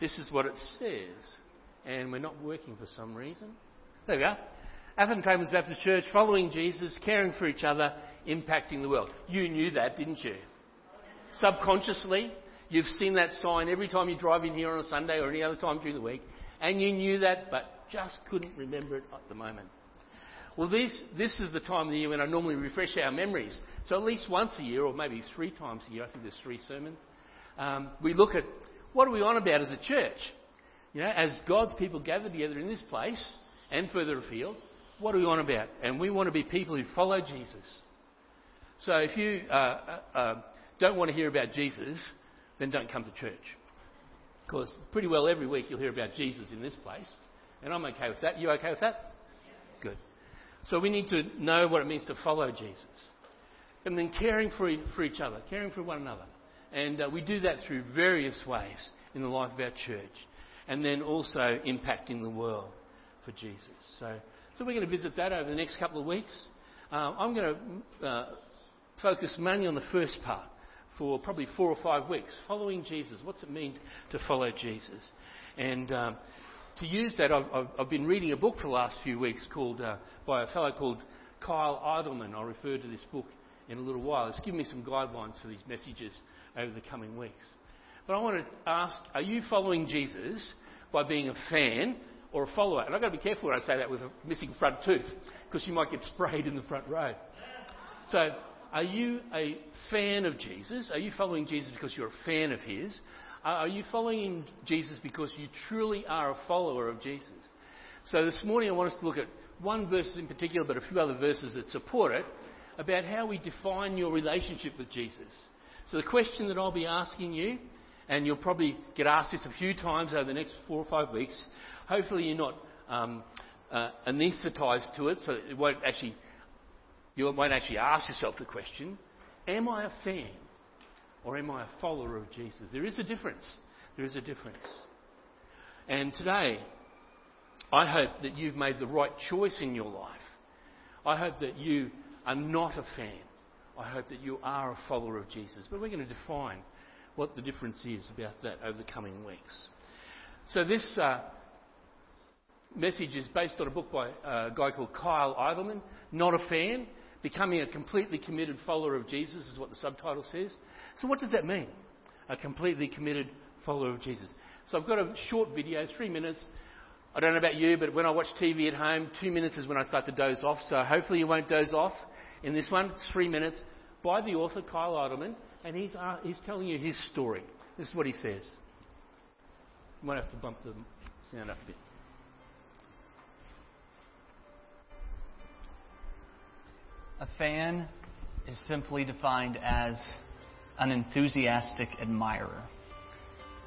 this is what it says. And we're not working for some reason. There we are. Atherton Tablelands Baptist Church, following Jesus, caring for each other, impacting the world. You knew that, didn't you? Subconsciously, you've seen that sign every time you drive in here on a Sunday or any other time during the week, and you knew that, but just couldn't remember it at the moment. Well, this, this is the time of the year when I normally refresh our memories. So at least once a year, or maybe three times a year, I think there's three sermons, um, we look at what are we on about as a church? You know, as God's people gather together in this place and further afield, what are we on about? And we want to be people who follow Jesus. So if you uh, uh, uh don't want to hear about Jesus, then don't come to church. Because pretty well every week you'll hear about Jesus in this place. And I'm okay with that. You okay with that? Good. So we need to know what it means to follow Jesus. And then caring for, for each other, caring for one another. And uh, we do that through various ways in the life of our church. And then also impacting the world for Jesus. So, so we're going to visit that over the next couple of weeks. Uh, I'm going to uh, focus mainly on the first part for probably four or five weeks, following Jesus. What's it mean to follow Jesus? And um, to use that, I've, I've, been reading a book for the last few weeks called uh, by a fellow called Kyle Idleman. I'll refer to this book in a little while. It's given me some guidelines for these messages over the coming weeks. But I want to ask, are you following Jesus by being a fan or a follower? And I've got to be careful when I say that with a missing front tooth, because you might get sprayed in the front row. So are you a fan of Jesus? Are you following Jesus because you're a fan of his? Are you following Jesus because you truly are a follower of Jesus? So this morning I want us to look at one verse in particular, but a few other verses that support it, about how we define your relationship with Jesus. So the question that I'll be asking you, and you'll probably get asked this a few times over the next four or five weeks. Hopefully you're not um, uh, anaesthetised to it, so it won't actually you won't actually ask yourself the question Am I a fan or am I a follower of Jesus? There is a difference. There is a difference. And today, I hope that you've made the right choice in your life. I hope that you are not a fan. I hope that you are a follower of Jesus. But we're going to define what the difference is about that over the coming weeks. So, this uh, message is based on a book by a guy called Kyle Idleman. Not a fan. Becoming a completely committed follower of Jesus is what the subtitle says. So, what does that mean? A completely committed follower of Jesus. So, I've got a short video, three minutes. I don't know about you, but when I watch TV at home, two minutes is when I start to doze off. So, hopefully, you won't doze off in this one. It's three minutes by the author, Kyle Idleman, and he's, uh, he's telling you his story. This is what he says. You might have to bump the sound up a bit. A fan is simply defined as an enthusiastic admirer.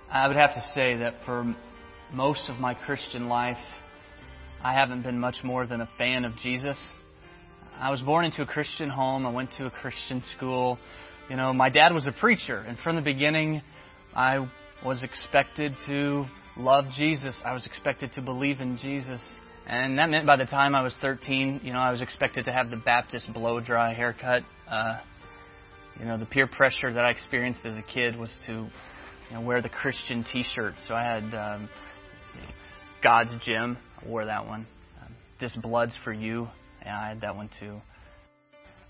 I would have to say that for most of my Christian life, I haven't been much more than a fan of Jesus. I was born into a Christian home. I went to a Christian school. You know, my dad was a preacher, and from the beginning, I was expected to love Jesus. I was expected to believe in Jesus. And that meant by the time I was 13, you know, I was expected to have the Baptist blow dry haircut. Uh, you know, the peer pressure that I experienced as a kid was to you know, wear the Christian T-shirt. So I had um, God's Gym. I wore that one. Um, this blood's for you. Yeah, I had that one too.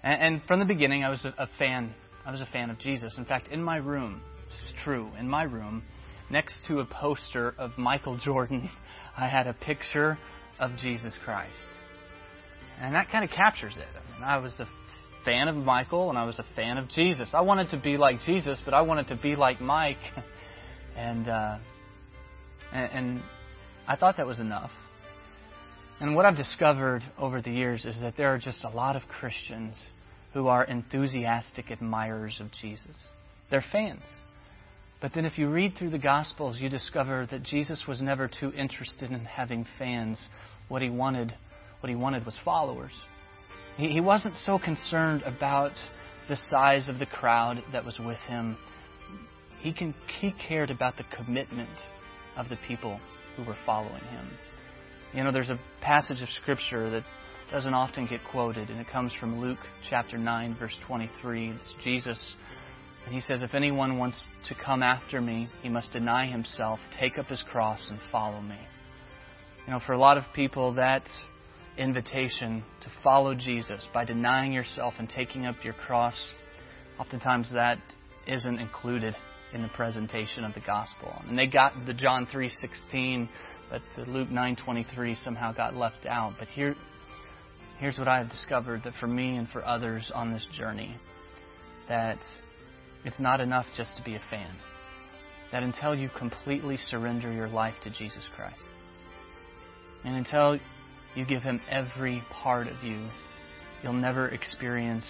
And, and from the beginning, I was a, a fan. I was a fan of Jesus. In fact, in my room, this is true. In my room, next to a poster of Michael Jordan, I had a picture of Jesus Christ. And that kind of captures it. I, mean, I was a fan of Michael and I was a fan of Jesus. I wanted to be like Jesus, but I wanted to be like Mike. and, uh, and, and I thought that was enough. And what I've discovered over the years is that there are just a lot of Christians who are enthusiastic admirers of Jesus. They're fans. But then, if you read through the Gospels, you discover that Jesus was never too interested in having fans. What he wanted, what he wanted was followers. He, he wasn't so concerned about the size of the crowd that was with him. He, can, he cared about the commitment of the people who were following him. You know, there's a passage of Scripture that doesn't often get quoted, and it comes from Luke chapter 9, verse 23. It's Jesus And he says, If anyone wants to come after me, he must deny himself, take up his cross, and follow me. You know, for a lot of people, that invitation to follow Jesus by denying yourself and taking up your cross, oftentimes that isn't included in the presentation of the gospel. And they got the John 3:16, but the Luke 9:23 somehow got left out. But here here's what I have discovered that for me and for others on this journey that it's not enough just to be a fan. That until you completely surrender your life to Jesus Christ, and until you give Him every part of you, you'll never experience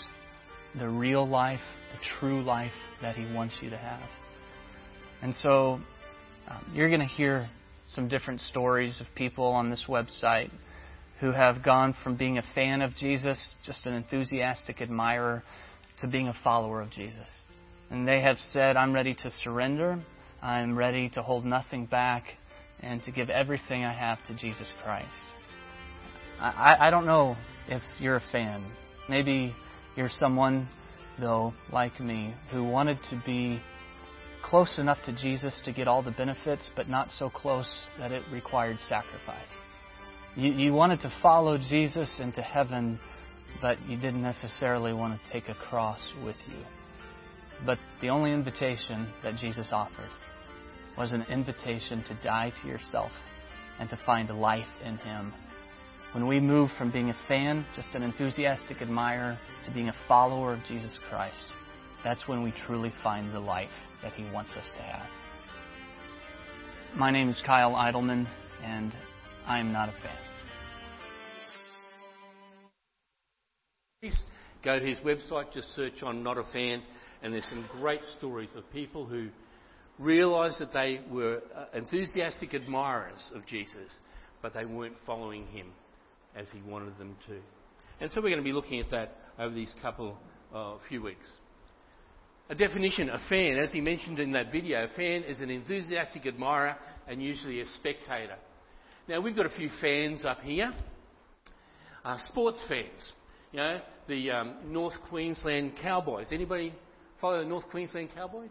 the real life, the true life that He wants you to have. And so um, you're going to hear some different stories of people on this website who have gone from being a fan of Jesus, just an enthusiastic admirer, to being a follower of Jesus. And they have said, I'm ready to surrender. I'm ready to hold nothing back and to give everything I have to Jesus Christ. I, I don't know if you're a fan. Maybe you're someone, though, like me, who wanted to be close enough to Jesus to get all the benefits, but not so close that it required sacrifice. You, you wanted to follow Jesus into heaven, but you didn't necessarily want to take a cross with you. But the only invitation that Jesus offered was an invitation to die to yourself and to find life in Him. When we move from being a fan, just an enthusiastic admirer, to being a follower of Jesus Christ, that's when we truly find the life that He wants us to have. My name is Kyle Idleman, and I am not a fan. Please go to his website, just search on Not a Fan, and there's some great stories of people who realised that they were uh, enthusiastic admirers of Jesus, but they weren't following him as he wanted them to. And so we're going to be looking at that over these couple uh, few weeks. A definition, a fan, as he mentioned in that video, a fan is an enthusiastic admirer and usually a spectator. Now we've got a few fans up here. Uh, sports fans, you know, the um, North Queensland Cowboys. Anybody follow the North Queensland Cowboys?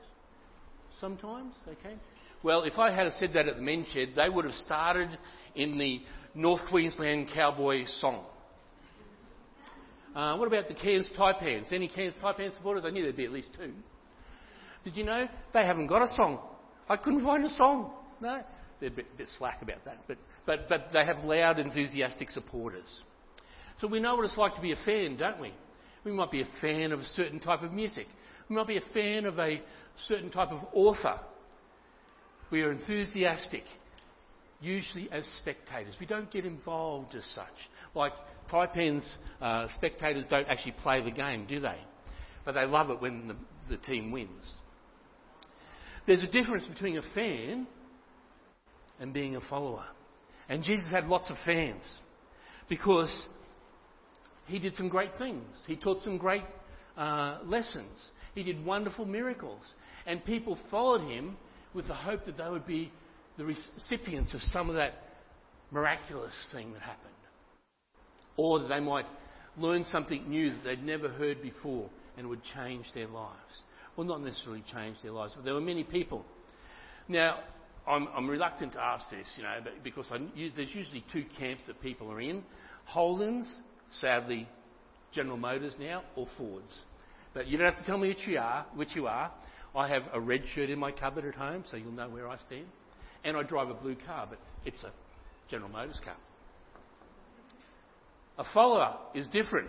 Sometimes, okay. Well, if I had said that at the men's shed, they would have started in the North Queensland Cowboy song. Uh, what about the Cairns Taipans? Any Cairns Taipan supporters? I knew there'd be at least two. Did you know they haven't got a song? I couldn't find a song. No, they're a bit, bit slack about that, but, but, but they have loud, enthusiastic supporters. So we know what it's like to be a fan, don't we? We might be a fan of a certain type of music. We might be a fan of a certain type of author. We are enthusiastic, usually as spectators. We don't get involved as such. Like Taipan's uh, spectators don't actually play the game, do they? But they love it when the, the team wins. There's a difference between a fan and being a follower. And Jesus had lots of fans because he did some great things. He taught some great uh, lessons. He did wonderful miracles. And people followed him with the hope that they would be the recipients of some of that miraculous thing that happened. Or that they might learn something new that they'd never heard before and would change their lives. Well, not necessarily change their lives, but there were many people. Now, I'm, I'm reluctant to ask this, you know, because I, there's usually two camps that people are in. Holdens, sadly, General Motors now, or Fords. But you don't have to tell me which you are. Which you are. I have a red shirt in my cupboard at home, so you'll know where I stand. And I drive a blue car, but it's a General Motors car. A follower is different.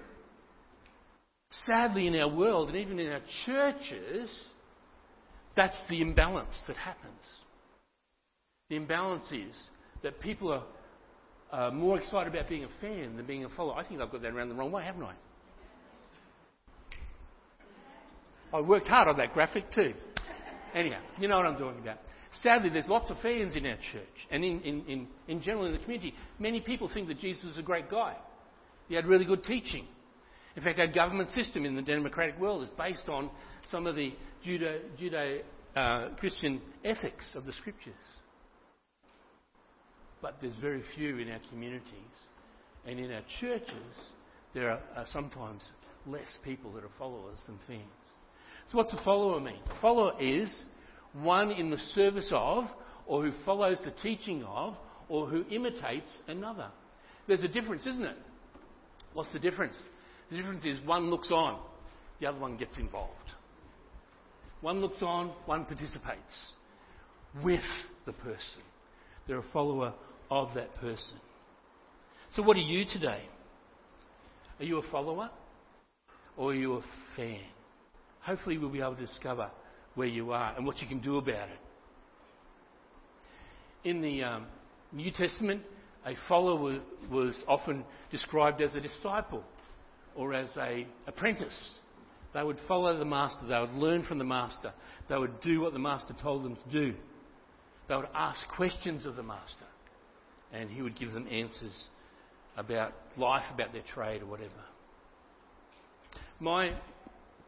Sadly, in our world and even in our churches, that's the imbalance that happens. The imbalance is that people are uh, more excited about being a fan than being a follower. I think I've got that around the wrong way, haven't I? I worked hard on that graphic too. Anyhow, you know what I'm talking about. Sadly, there's lots of fans in our church and in, in, in, in general in the community. Many people think that Jesus was a great guy. He had really good teaching. In fact, our government system in the democratic world is based on some of the Judeo uh, Christian ethics of the scriptures. But there's very few in our communities. And in our churches, there are, are sometimes less people that are followers than fans. So, what's a follower mean? A follower is one in the service of, or who follows the teaching of, or who imitates another. There's a difference, isn't it? What's the difference? The difference is one looks on, the other one gets involved. One looks on, one participates with the person. They're a follower of that person. So, what are you today? Are you a follower or are you a fan? Hopefully, we'll be able to discover where you are and what you can do about it. In the um, New Testament, a follower was often described as a disciple or as a apprentice. They would follow the master, they would learn from the master, they would do what the master told them to do. They would ask questions of the master, and he would give them answers about life, about their trade, or whatever. My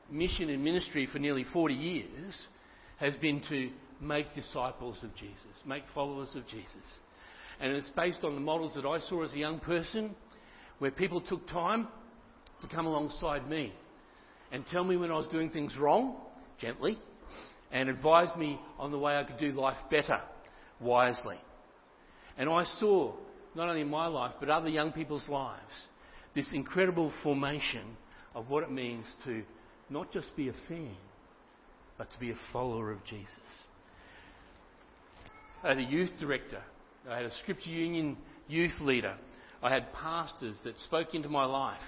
mission and ministry for nearly 40 years has been to make disciples of Jesus, make followers of Jesus. And it's based on the models that I saw as a young person, where people took time to come alongside me and tell me when I was doing things wrong, gently, and advise me on the way I could do life better, wisely. And I saw, not only in my life, but other young people's lives, this incredible formation of what it means to not just be a fan, but to be a follower of Jesus. I had a youth director, I had a Scripture Union youth leader, I had pastors that spoke into my life,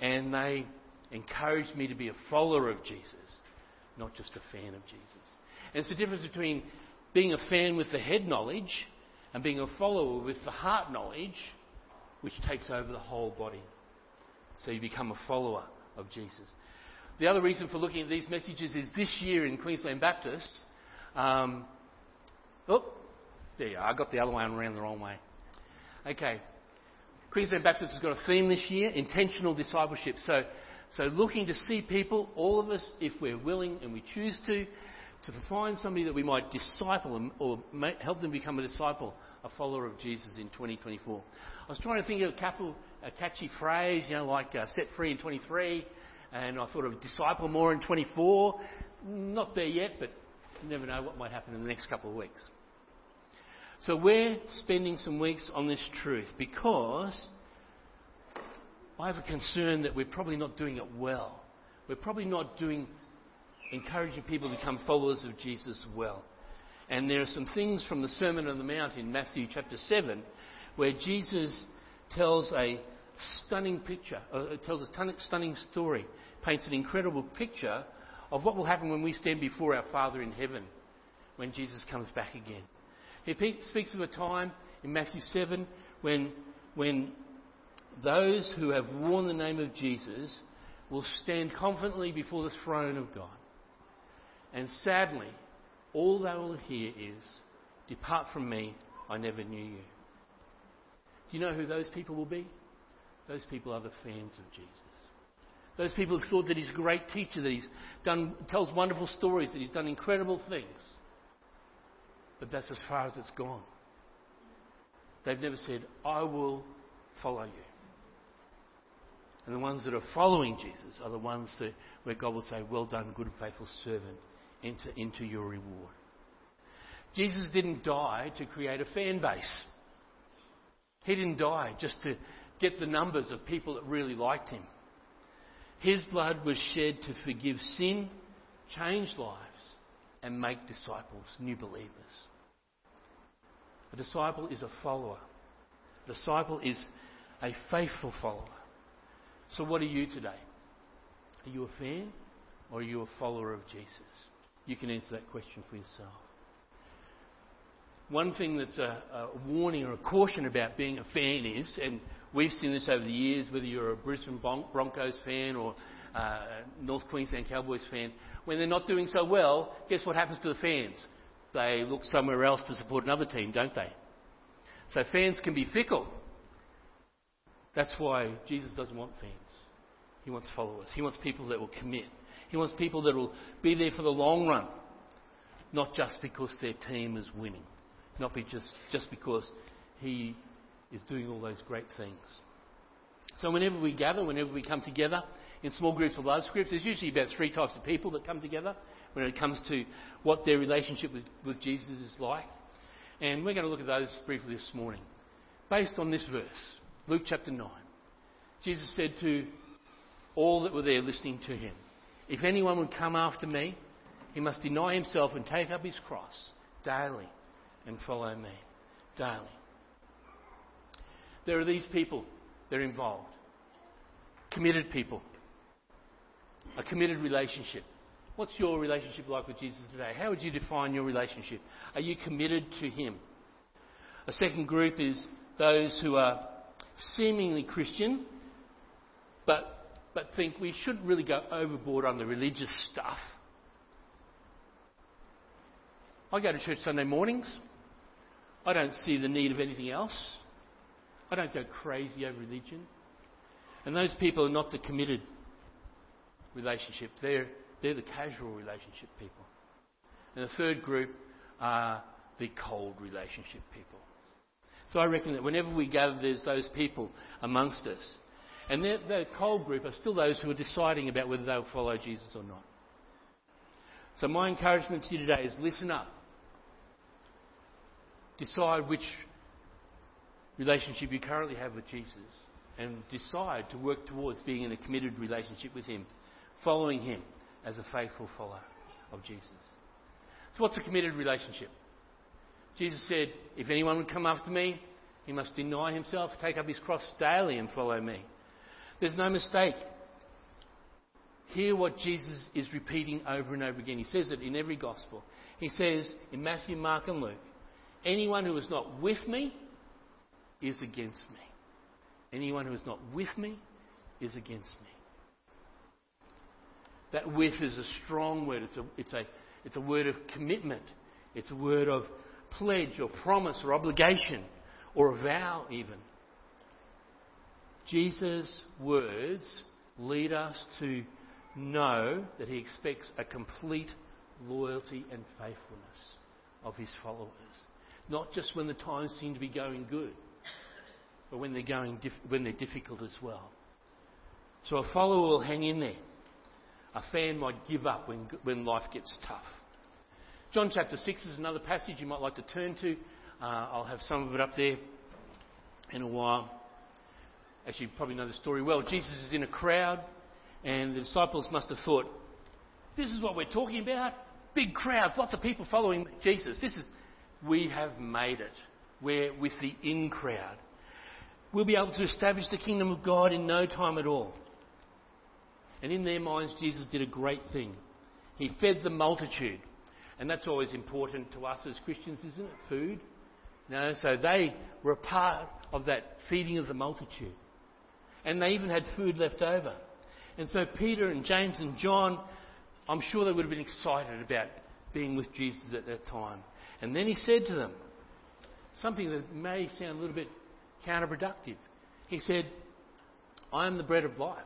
and they encouraged me to be a follower of Jesus, not just a fan of Jesus. And it's the difference between being a fan with the head knowledge and being a follower with the heart knowledge, which takes over the whole body. So you become a follower of Jesus. The other reason for looking at these messages is this year in Queensland Baptist. Um, oh, there you are. I got the other one around the wrong way. Okay. Queensland Baptist has got a theme this year intentional discipleship. So, so looking to see people, all of us, if we're willing and we choose to, to find somebody that we might disciple them or help them become a disciple, a follower of Jesus in 2024. I was trying to think of a, couple, a catchy phrase, you know, like uh, set free in 23, and I thought of disciple more in 24. Not there yet, but you never know what might happen in the next couple of weeks. So we're spending some weeks on this truth because I have a concern that we're probably not doing it well. We're probably not doing encouraging people to become followers of Jesus well. And there are some things from the Sermon on the Mount in Matthew chapter 7 where Jesus tells a stunning picture, uh, it tells a stunning story, paints an incredible picture of what will happen when we stand before our Father in heaven when Jesus comes back again. He speaks of a time in Matthew 7 when, when those who have worn the name of Jesus will stand confidently before the throne of God. And sadly, all they will hear is, Depart from me, I never knew you. Do you know who those people will be? Those people are the fans of Jesus. Those people have thought that he's a great teacher, that he's done, tells wonderful stories, that he's done incredible things. But that's as far as it's gone. They've never said, I will follow you. And the ones that are following Jesus are the ones that, where God will say, Well done, good and faithful servant enter into your reward. Jesus didn't die to create a fan base. He didn't die just to get the numbers of people that really liked him. His blood was shed to forgive sin, change lives, and make disciples, new believers. A disciple is a follower. A disciple is a faithful follower. So, what are you today? Are you a fan or are you a follower of Jesus? You can answer that question for yourself. One thing that's a, a warning or a caution about being a fan is, and we've seen this over the years, whether you're a Brisbane Broncos fan or uh, North Queensland Cowboys fan, when they're not doing so well, guess what happens to the fans? They look somewhere else to support another team, don't they? So fans can be fickle. That's why Jesus doesn't want fans. He wants followers. He wants people that will commit. He wants people that will be there for the long run, not just because their team is winning, not be just, just because he is doing all those great things. So whenever we gather, whenever we come together in small groups or large groups, there's usually about three types of people that come together when it comes to what their relationship with, with Jesus is like. And we're going to look at those briefly this morning. Based on this verse, Luke chapter 9, Jesus said to all that were there listening to him, If anyone would come after me, he must deny himself and take up his cross daily and follow me daily. There are these people that are involved. Committed people. A committed relationship. What's your relationship like with Jesus today? How would you define your relationship? Are you committed to Him? A second group is those who are seemingly Christian, but, but think we shouldn't really go overboard on the religious stuff. I go to church Sunday mornings. I don't see the need of anything else. I don't go crazy over religion. And those people are not the committed relationship. They're, they're the casual relationship people. And the third group are the cold relationship people. So I reckon that whenever we gather, there's those people amongst us. And the cold group are still those who are deciding about whether they'll follow Jesus or not. So my encouragement to you today is listen up. Decide which relationship you currently have with Jesus and decide to work towards being in a committed relationship with Him, following Him as a faithful follower of Jesus. So, what's a committed relationship? Jesus said, If anyone would come after me, he must deny himself, take up his cross daily, and follow me. There's no mistake. Hear what Jesus is repeating over and over again. He says it in every gospel. He says in Matthew, Mark, and Luke, Anyone who is not with me is against me. Anyone who is not with me is against me. That with is a strong word. It's a, it's a, it's a word of commitment. It's a word of pledge or promise or obligation or a vow, even. Jesus' words lead us to know that he expects a complete loyalty and faithfulness of his followers. Not just when the times seem to be going good, but when they're, going when they're difficult as well. So a follower will hang in there. A fan might give up when, when life gets tough. John chapter 6 is another passage you might like to turn to. Uh, I'll have some of it up there in a while. As you probably know the story well, Jesus is in a crowd, and the disciples must have thought, This is what we're talking about. Big crowds, lots of people following Jesus. This is, we have made it. We're with the in crowd. We'll be able to establish the kingdom of God in no time at all. And in their minds, Jesus did a great thing. He fed the multitude. And that's always important to us as Christians, isn't it? Food. No, so they were a part of that feeding of the multitude. And they even had food left over. And so Peter and James and John, I'm sure they would have been excited about being with Jesus at that time. And then he said to them something that may sound a little bit counterproductive. He said, I am the bread of life,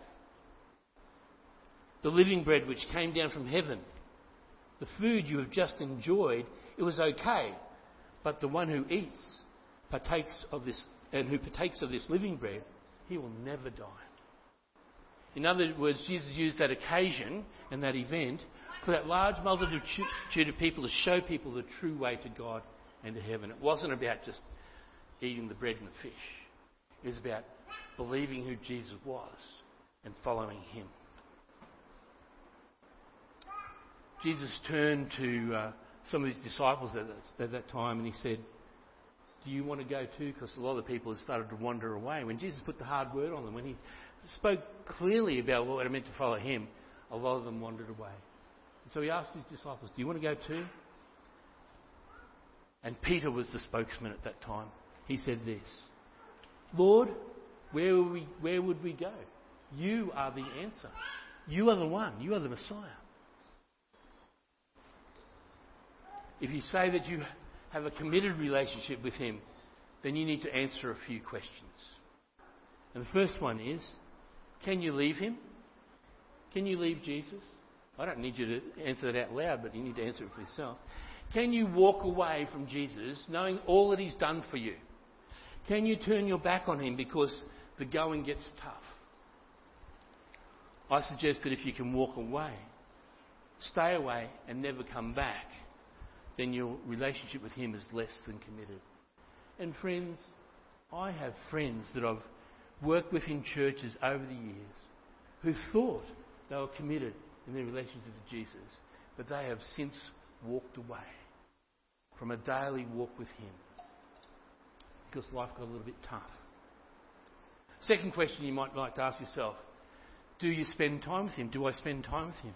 the living bread which came down from heaven. The food you have just enjoyed, it was okay, but the one who eats, partakes of this, and who partakes of this living bread, he will never die. In other words, Jesus used that occasion and that event for that large multitude of people to show people the true way to God and to heaven. It wasn't about just eating the bread and the fish, it was about believing who Jesus was and following him. Jesus turned to uh, some of his disciples at that, at that time and he said, Do you want to go too? Because a lot of the people had started to wander away. When Jesus put the hard word on them, when he spoke clearly about what it meant to follow him, a lot of them wandered away. And so he asked his disciples, Do you want to go too? And Peter was the spokesman at that time. He said this Lord, where we, where would we go? You are the answer. You are the one. You are the Messiah. If you say that you have a committed relationship with Him, then you need to answer a few questions. And the first one is can you leave Him? Can you leave Jesus? I don't need you to answer that out loud, but you need to answer it for yourself. Can you walk away from Jesus knowing all that He's done for you? Can you turn your back on Him because the going gets tough. I suggest that if you can walk away, stay away and never come back, then your relationship with Him is less than committed. And friends, I have friends that I've worked with in churches over the years who thought they were committed in their relationship to Jesus, but they have since walked away from a daily walk with Him because life got a little bit tough. Second question you might like to ask yourself Do you spend time with Him? Do I spend time with Him?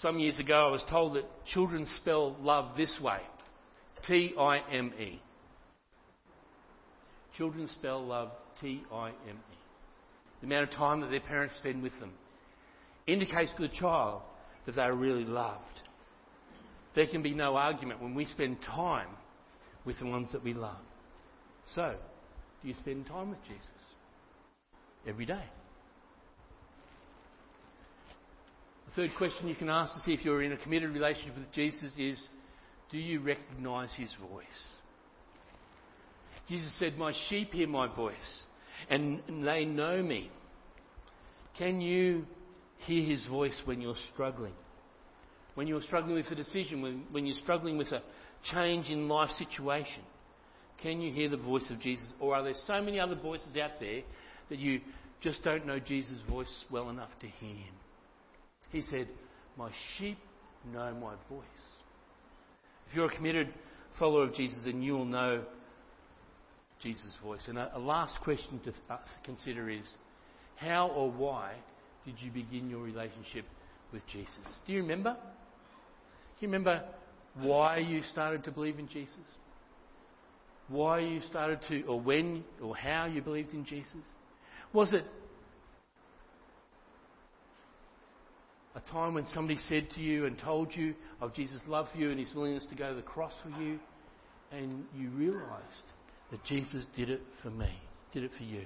Some years ago, I was told that children spell love this way T I M E. Children spell love T I M E. The amount of time that their parents spend with them indicates to the child that they are really loved. There can be no argument when we spend time with the ones that we love. So, do you spend time with Jesus? Every day. The third question you can ask to see if you're in a committed relationship with Jesus is do you recognize his voice? Jesus said, My sheep hear my voice, and they know me. Can you hear his voice when you're struggling? When you're struggling with a decision, when, when you're struggling with a change in life situation? Can you hear the voice of Jesus? Or are there so many other voices out there that you just don't know Jesus' voice well enough to hear him? He said, My sheep know my voice. If you're a committed follower of Jesus, then you will know Jesus' voice. And a, a last question to uh, consider is how or why did you begin your relationship with Jesus? Do you remember? Do you remember why you started to believe in Jesus? Why you started to, or when, or how you believed in Jesus? Was it a time when somebody said to you and told you of Jesus' love for you and his willingness to go to the cross for you, and you realised that Jesus did it for me, did it for you?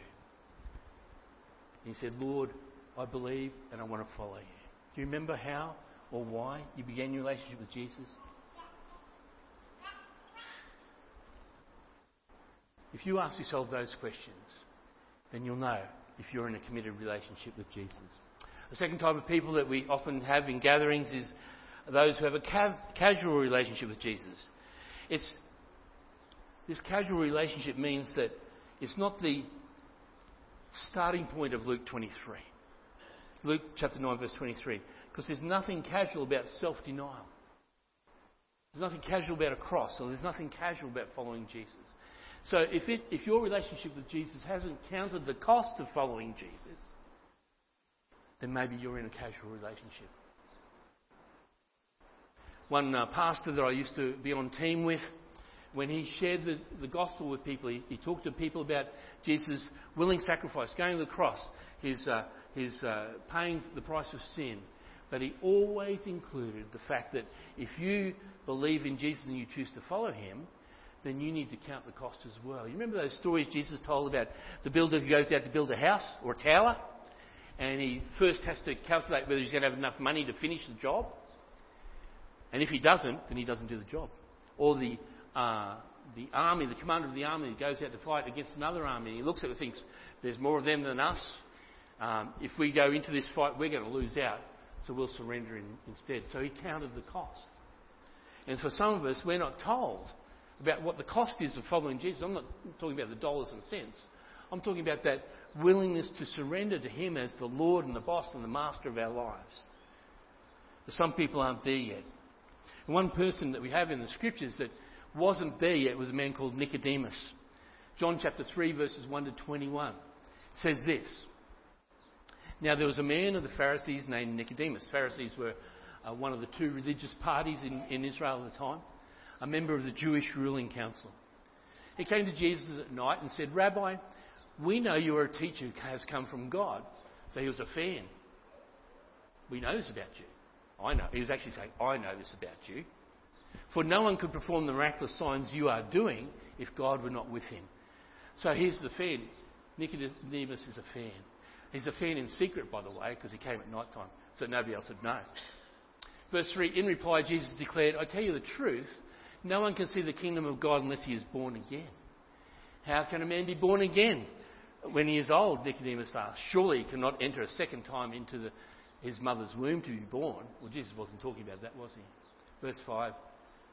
And he said, Lord, I believe and I want to follow you. Do you remember how or why you began your relationship with Jesus? If you ask yourself those questions, then you'll know if you're in a committed relationship with Jesus. The second type of people that we often have in gatherings is those who have a ca- casual relationship with Jesus. It's, this casual relationship means that it's not the starting point of Luke 23. Luke chapter 9, verse 23. Because there's nothing casual about self denial. There's nothing casual about a cross, or there's nothing casual about following Jesus. So if, it, if your relationship with Jesus hasn't counted the cost of following Jesus, then maybe you're in a casual relationship. One uh, pastor that I used to be on team with, when he shared the, the gospel with people, he, he, talked to people about Jesus' willing sacrifice, going to the cross, his, uh, his uh, paying the price of sin. But he always included the fact that if you believe in Jesus and you choose to follow him, then you need to count the cost as well. You remember those stories Jesus told about the builder who goes out to build a house or a tower? And he first has to calculate whether he's going to have enough money to finish the job. And if he doesn't, then he doesn't do the job. Or the, uh, the army, the commander of the army goes out to fight against another army. He looks at it and thinks, there's more of them than us. Um, if we go into this fight, we're going to lose out. So we'll surrender in, instead. So he counted the cost. And for some of us, we're not told about what the cost is of following Jesus. I'm not talking about the dollars and cents. I'm talking about that willingness to surrender to Him as the Lord and the boss and the master of our lives. But some people aren't there yet. And one person that we have in the scriptures that wasn't there yet it was a man called Nicodemus. John chapter 3, verses 1 to 21 says this. Now, there was a man of the Pharisees named Nicodemus. Pharisees were uh, one of the two religious parties in, in Israel at the time a member of the Jewish ruling council. He came to Jesus at night and said, Rabbi, we know you are a teacher who has come from God. So he was a fan. We know this about you. I know. He was actually saying, I know this about you. For no one could perform the miraculous signs you are doing if God were not with him. So here's the fan. Nicodemus is a fan. He's a fan in secret, by the way, because he came at night time, so nobody else would know. Verse 3 In reply, Jesus declared, I tell you the truth, no one can see the kingdom of God unless he is born again. How can a man be born again when he is old? Nicodemus asked. Surely he cannot enter a second time into the, his mother's womb to be born. Well, Jesus wasn't talking about that, was he? Verse 5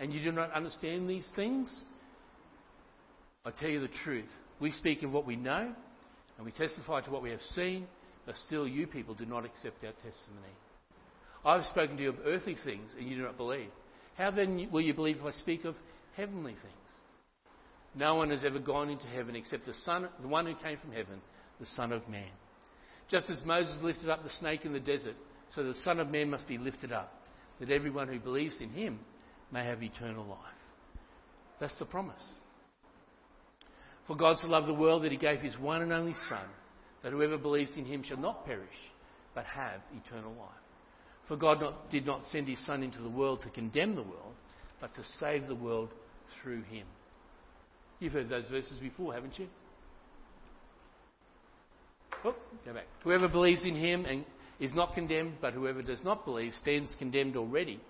and you do not understand these things? I tell you the truth. We speak of what we know, and we testify to what we have seen, but still you people do not accept our testimony. I've spoken to you of earthly things, and you do not believe. How then will you believe if I speak of heavenly things? No one has ever gone into heaven except the Son, the one who came from heaven, the Son of Man. Just as Moses lifted up the snake in the desert, so the Son of Man must be lifted up, that everyone who believes in him may have eternal life. That's the promise. For God so loved the world that he gave his one and only Son, that whoever believes in him shall not perish, but have eternal life. For God not, did not send his Son into the world to condemn the world, but to save the world through him. You've heard those verses before, haven't you? Oh, go back. Whoever believes in him and is not condemned, but whoever does not believe stands condemned already,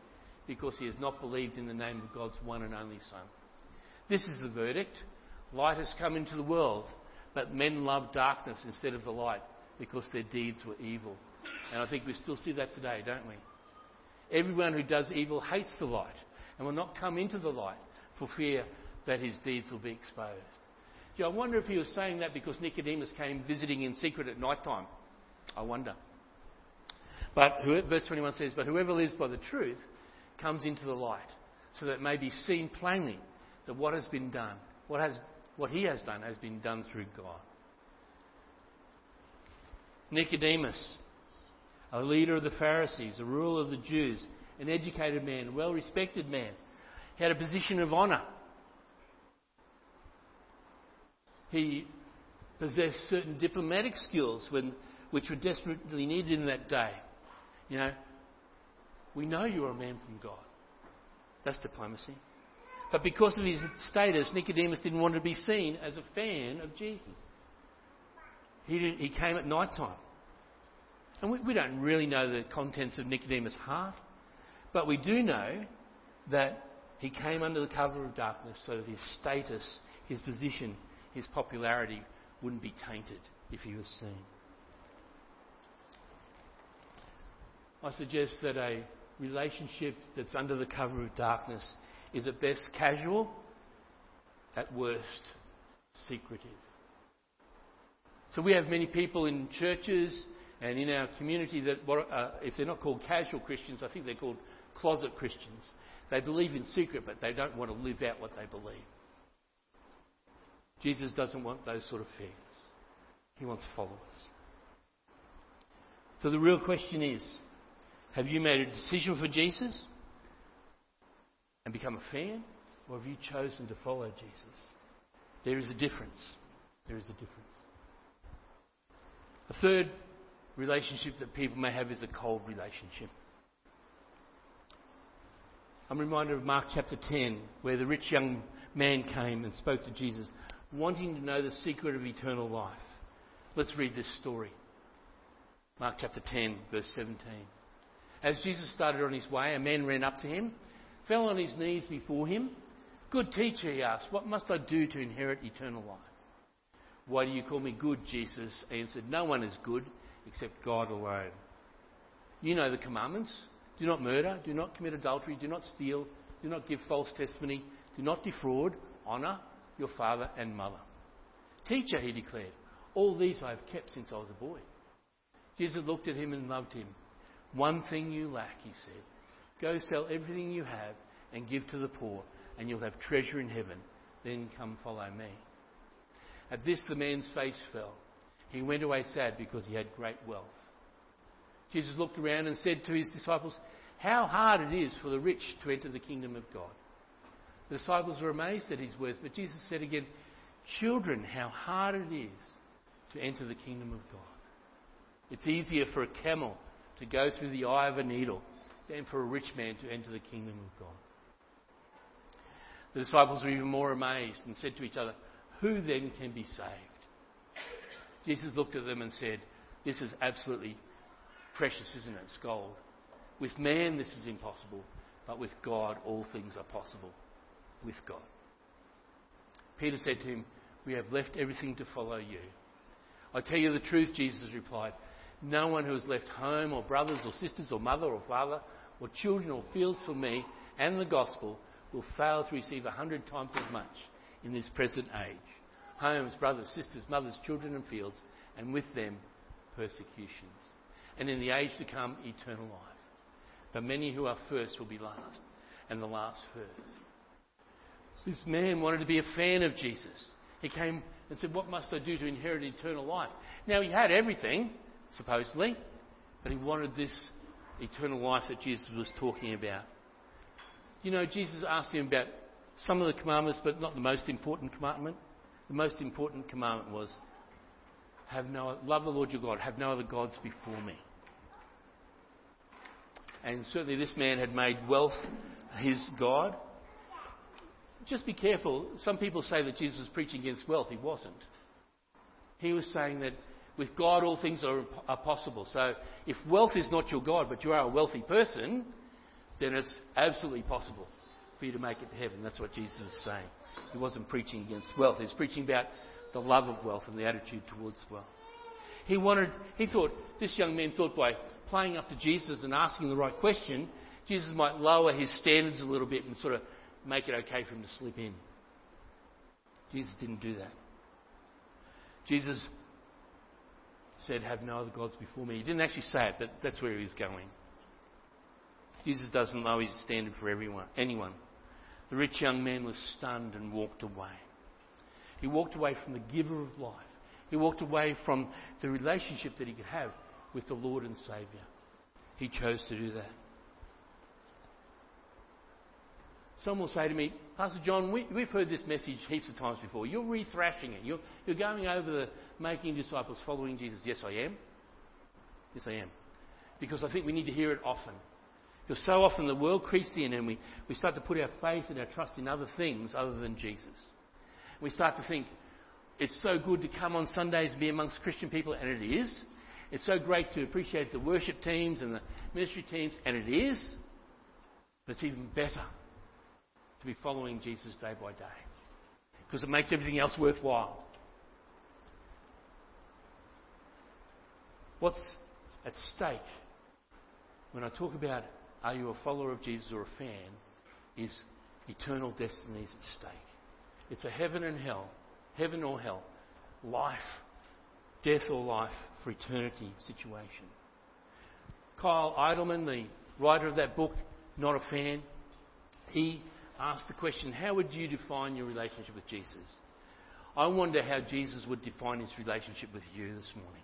because he has not believed in the name of God's one and only Son. This is the verdict. Light has come into the world, but men love darkness instead of the light because their deeds were evil. And I think we still see that today, don't we? Everyone who does evil hates the light and will not come into the light for fear that his deeds will be exposed. You I wonder if he was saying that because Nicodemus came visiting in secret at night time. I wonder. But verse 21 says, But whoever lives by the truth comes into the light, so that it may be seen plainly that what has been done, what, has, what he has done, has been done through God. Nicodemus, a leader of the Pharisees, a ruler of the Jews, an educated man, a well respected man, had a position of honour. He possessed certain diplomatic skills when, which were desperately needed in that day. You know, we know you're a man from God. That's diplomacy. But because of his status, Nicodemus didn't want to be seen as a fan of Jesus. He, he came at night time. And we, we don't really know the contents of Nicodemus' heart, but we do know that he came under the cover of darkness so that his status, his position, his popularity wouldn't be tainted if he was seen. I suggest that a relationship that's under the cover of darkness is at best casual, at worst secretive. So we have many people in churches and in our community that, uh, if they're not called casual Christians, I think they're called closet Christians. They believe in secret, but they don't want to live out what they believe. Jesus doesn't want those sort of things. He wants followers. So the real question is have you made a decision for Jesus and become a fan, or have you chosen to follow Jesus? There is a difference. There is a difference. A third relationship that people may have is a cold relationship. I'm reminded of Mark chapter 10, where the rich young man came and spoke to Jesus, wanting to know the secret of eternal life. Let's read this story. Mark chapter 10, verse 17. As Jesus started on his way, a man ran up to him, fell on his knees before him. Good teacher, he asked, what must I do to inherit eternal life? Why do you call me good? Jesus answered, No one is good except God alone. You know the commandments do not murder, do not commit adultery, do not steal, do not give false testimony, do not defraud, honour your father and mother. Teacher, he declared, all these I have kept since I was a boy. Jesus looked at him and loved him. One thing you lack, he said. Go sell everything you have and give to the poor, and you'll have treasure in heaven. Then come follow me. At this, the man's face fell. He went away sad because he had great wealth. Jesus looked around and said to his disciples, How hard it is for the rich to enter the kingdom of God. The disciples were amazed at his words, but Jesus said again, children, how hard it is to enter the kingdom of God. It's easier for a camel to go through the eye of a needle than for a rich man to enter the kingdom of God. The disciples were even more amazed and said to each other, Who then can be saved? Jesus looked at them and said, This is absolutely precious, isn't it? It's gold. With man, this is impossible, but with God, all things are possible. With God. Peter said to him, We have left everything to follow you. I tell you the truth, Jesus replied. No one who has left home or brothers or sisters or mother or father or children or fields for me and the gospel will fail to receive a hundred times as much in this present age. Homes, brothers, sisters, mothers, children and fields, and with them persecutions. And in the age to come, eternal life. But many who are first will be last, and the last first. This man wanted to be a fan of Jesus. He came and said, What must I do to inherit eternal life? Now, he had everything, supposedly, but he wanted this eternal life that Jesus was talking about. You know, Jesus asked him about some of the commandments, but not the most important commandment. The most important commandment was, have no, love the Lord your God, have no other gods before me. And certainly this man had made wealth his God. Just be careful. Some people say that Jesus was preaching against wealth. He wasn't. He was saying that with God all things are, are possible. So if wealth is not your God, but you are a wealthy person, then it's absolutely possible for you to make it to heaven. That's what Jesus was saying. He wasn't preaching against wealth. He was preaching about the love of wealth and the attitude towards wealth. He wanted, he thought, this young man thought by playing up to Jesus and asking the right question, Jesus might lower his standards a little bit and sort of make it okay for him to slip in. Jesus didn't do that. Jesus said, Have no other gods before me. He didn't actually say it, but that's where he was going. Jesus doesn't lower his standard for everyone, anyone. The rich young man was stunned and walked away. He walked away from the giver of life. He walked away from the relationship that he could have with the Lord and Saviour. He chose to do that. Some will say to me, Pastor John, we, have heard this message heaps of times before. You're rethrashing it. You're, you're going over the making disciples, following Jesus. Yes, I am. Yes, I am. Because I think we need to hear it often. Because so often the world creeps in and we, we start to put our faith and our trust in other things other than Jesus. We start to think, it's so good to come on Sundays and be amongst Christian people, and it is. It's so great to appreciate the worship teams and the ministry teams, and it is. But it's even better to be following Jesus day by day because it makes everything else worthwhile. What's at stake when I talk about are you a follower of Jesus or a fan, is eternal destinies at stake. It's a heaven and hell, heaven or hell, life, death or life for eternity situation. Kyle Idleman, the writer of that book, not a fan, he asked the question how would you define your relationship with Jesus? I wonder how Jesus would define his relationship with you this morning.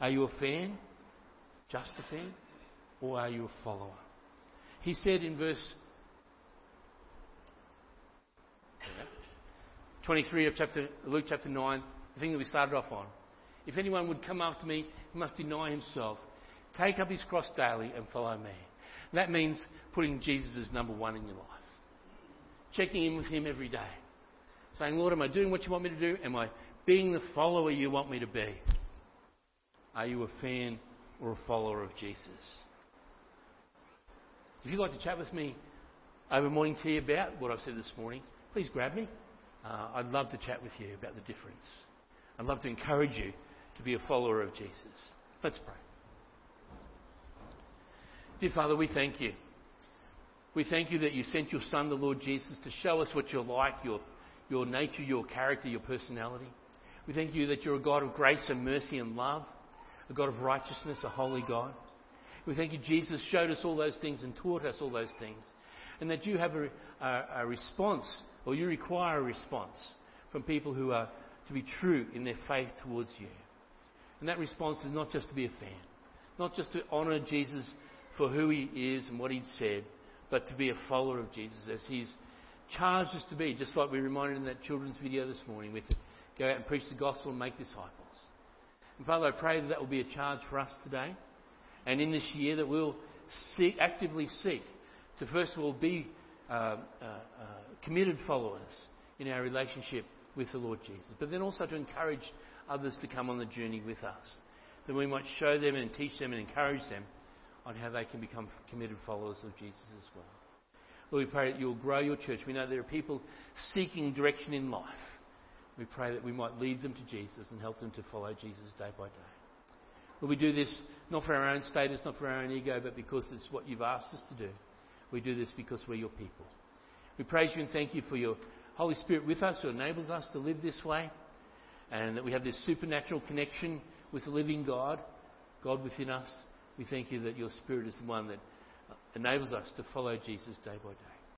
Are you a fan? Just a fan? or are you a follower? He said in verse 23 of chapter, Luke chapter 9, the thing that we started off on. If anyone would come after me, he must deny himself, take up his cross daily, and follow me. That means putting Jesus as number one in your life. Checking in with him every day. Saying, Lord, am I doing what you want me to do? Am I being the follower you want me to be? Are you a fan or a follower of Jesus? If you'd like to chat with me over morning tea about what I've said this morning, please grab me. Uh, I'd love to chat with you about the difference. I'd love to encourage you to be a follower of Jesus. Let's pray. Dear Father, we thank you. We thank you that you sent your Son, the Lord Jesus, to show us what you're like, your, your nature, your character, your personality. We thank you that you're a God of grace and mercy and love, a God of righteousness, a holy God. We thank you, Jesus showed us all those things and taught us all those things. And that you have a, a, a response, or you require a response from people who are to be true in their faith towards you. And that response is not just to be a fan, not just to honour Jesus for who he is and what he'd said, but to be a follower of Jesus as he's charged us to be, just like we reminded in that children's video this morning, with to go out and preach the gospel and make disciples. And Father, I pray that that will be a charge for us today. And in this year that we'll seek, actively seek to first of all be uh, uh, uh, committed followers in our relationship with the Lord Jesus, but then also to encourage others to come on the journey with us. That we might show them and teach them and encourage them on how they can become committed followers of Jesus as well. Lord, we pray that you'll grow your church. We know there are people seeking direction in life. We pray that we might lead them to Jesus and help them to follow Jesus day by day. Lord, we do this not for our own status, not for our own ego, but because it's what you've asked us to do. We do this because we're your people. We praise you and thank you for your Holy Spirit with us who enables us to live this way and that we have this supernatural connection with the living God, God within us. We thank you that your Spirit is the one that enables us to follow Jesus day by day.